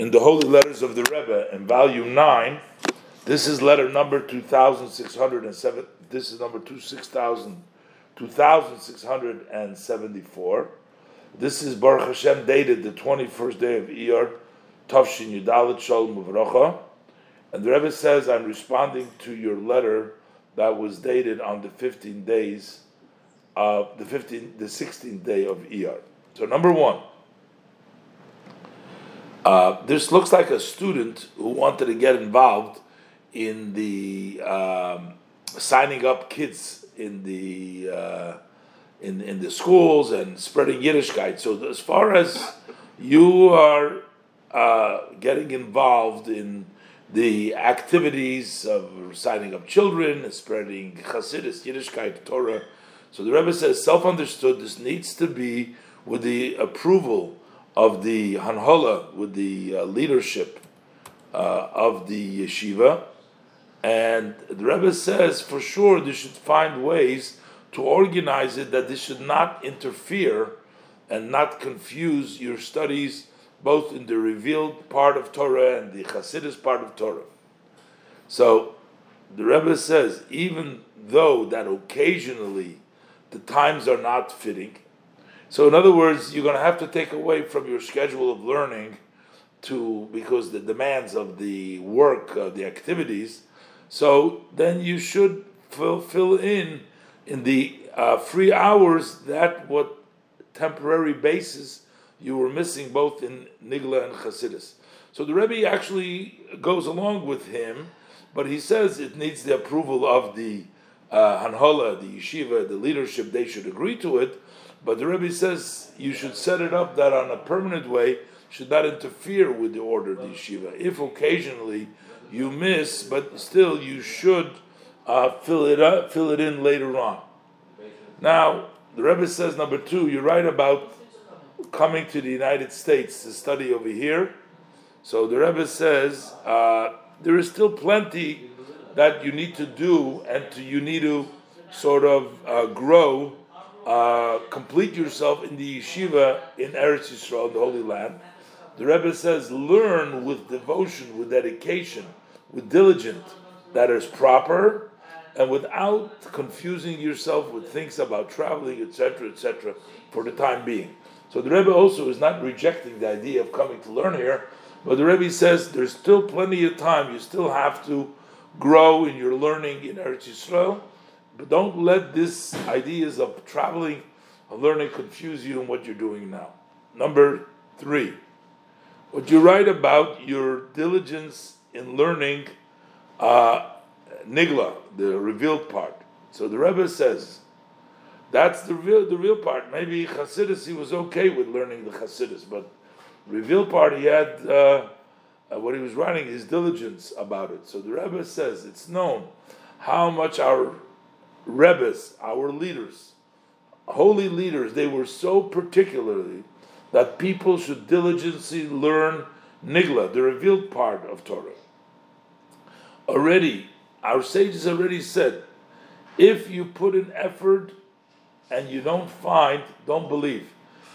in the Holy Letters of the Rebbe in volume 9. This is letter number 2607. This is number 2674. This is Baruch Hashem dated the 21st day of Iyar, Tavshin Yudalit Shalom Uvracha. And the Rebbe says, I'm responding to your letter that was dated on the 15 days of the 15, the 16th day of Iyar. So number one, uh, this looks like a student who wanted to get involved in the um, signing up kids in the uh, in in the schools and spreading Yiddishkeit. So as far as you are uh, getting involved in the activities of signing up children spreading Hasidus, Yiddishkeit, Torah. So the Rebbe says, self-understood. This needs to be with the approval of the Hanhola with the uh, leadership uh, of the yeshiva. And the Rebbe says for sure they should find ways to organize it that this should not interfere and not confuse your studies both in the revealed part of Torah and the Hasidus part of Torah. So the Rebbe says, even though that occasionally the times are not fitting, so, in other words, you're going to have to take away from your schedule of learning to because the demands of the work, uh, the activities. So then you should fill, fill in in the uh, free hours that what temporary basis you were missing both in Nigla and Chasidis. So the Rebbe actually goes along with him, but he says it needs the approval of the uh, Hanhola, the yeshiva, the leadership. They should agree to it. But the Rebbe says you should set it up that on a permanent way should not interfere with the order of the yeshiva. If occasionally you miss, but still you should uh, fill it up, fill it in later on. Now the Rebbe says number two, you're right about coming to the United States to study over here. So the Rebbe says uh, there is still plenty that you need to do, and to, you need to sort of uh, grow uh, complete yourself in the yeshiva in Eretz Yisrael, the Holy Land. The Rebbe says, learn with devotion, with dedication, with diligence that is proper, and without confusing yourself with things about traveling, etc., etc., for the time being. So the Rebbe also is not rejecting the idea of coming to learn here, but the Rebbe says there's still plenty of time. You still have to grow in your learning in Eretz Yisrael but don't let these ideas of traveling and learning confuse you in what you're doing now. Number three, what you write about your diligence in learning uh, Nigla, the revealed part. So the Rebbe says that's the real the real part. Maybe Hasidus he was okay with learning the Hasidus, but revealed part he had uh, uh, what he was writing his diligence about it. So the Rebbe says it's known how much our Rebbes, our leaders, holy leaders, they were so particularly that people should diligently learn Nigla, the revealed part of Torah. Already, our sages already said, if you put in effort and you don't find, don't believe.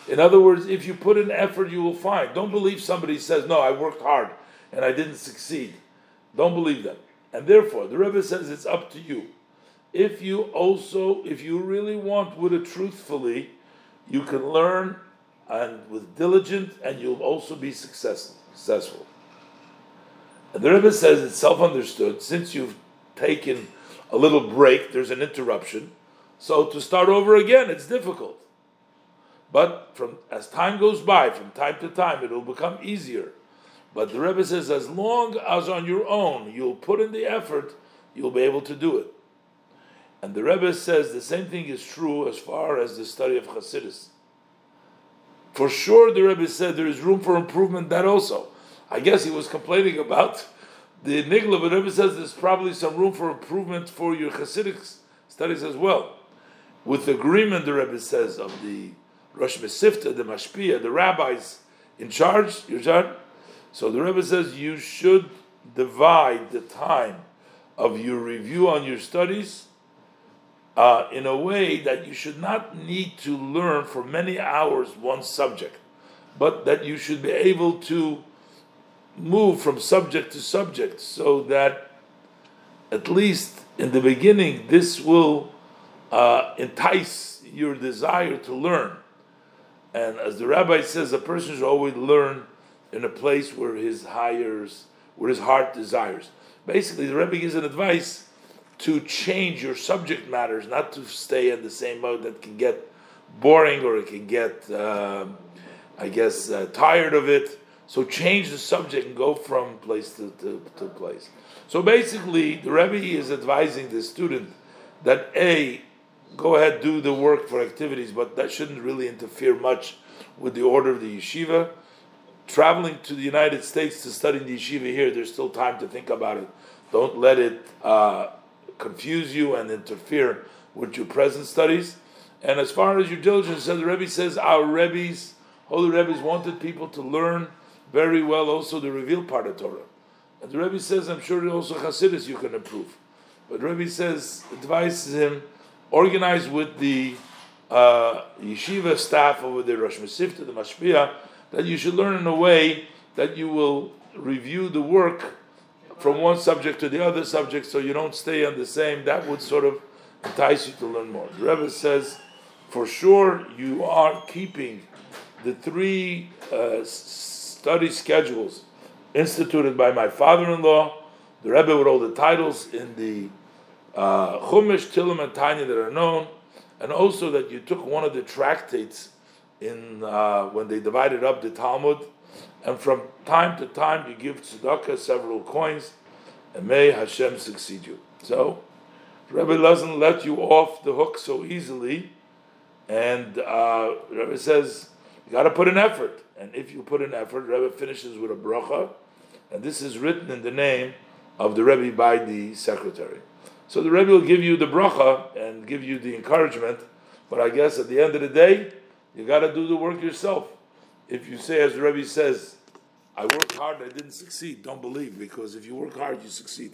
In other words, if you put in effort, you will find. Don't believe somebody says, No, I worked hard and I didn't succeed. Don't believe that. And therefore, the Rebbe says it's up to you if you also, if you really want it truthfully, you can learn and with diligence, and you'll also be successful. Successful. And the Rebbe says it's self-understood. Since you've taken a little break, there's an interruption. So to start over again, it's difficult. But from as time goes by, from time to time, it will become easier. But the Rebbe says, as long as on your own you'll put in the effort, you'll be able to do it. And the Rebbe says the same thing is true as far as the study of Hasidus. For sure, the Rebbe said there is room for improvement. That also, I guess he was complaining about the Nigla, but the Rebbe says there's probably some room for improvement for your Hasidic studies as well. With agreement, the Rebbe says of the Rosh Mesivta, the Mashpia, the rabbis in charge, charge. So the Rebbe says you should divide the time of your review on your studies uh, in a way that you should not need to learn for many hours one subject, but that you should be able to move from subject to subject so that at least in the beginning this will uh, entice your desire to learn. And as the rabbi says, a person should always learn in a place where his hires, where his heart desires. Basically, the rabbi gives an advice to change your subject matters, not to stay in the same mode that can get boring or it can get, uh, I guess, uh, tired of it. So change the subject and go from place to, to, to place. So basically, the Rebbe is advising the student that A, go ahead, do the work for activities, but that shouldn't really interfere much with the order of the yeshiva. Traveling to the United States to study in the yeshiva here, there's still time to think about it. Don't let it uh, confuse you and interfere with your present studies. And as far as your diligence, says the Rebbe says our Rebbe's, holy Rebbe's wanted people to learn very well also the revealed part of Torah. And the Rebbe says, I'm sure also Hasidus you can improve. But Rebbe says, advises him, organize with the uh, yeshiva staff over there, Rosh Mesivta, the Mashpia, that you should learn in a way that you will review the work from one subject to the other subject so you don't stay on the same. That would sort of entice you to learn more. The Rebbe says, for sure, you are keeping the three uh, study schedules instituted by my father-in-law, the Rebbe with all the titles in the uh, Chumash, Tillim, and Tanya that are known, and also that you took one of the tractates in uh, when they divided up the Talmud, and from time to time you give tzedakah several coins, and may Hashem succeed you. So, Rebbe doesn't let you off the hook so easily, and uh, Rebbe says you got to put an effort. And if you put an effort, Rebbe finishes with a bracha, and this is written in the name of the Rebbe by the secretary. So the Rebbe will give you the bracha and give you the encouragement, but I guess at the end of the day, you got to do the work yourself. If you say, as the Rebbe says, I worked hard, I didn't succeed, don't believe, because if you work hard, you succeed.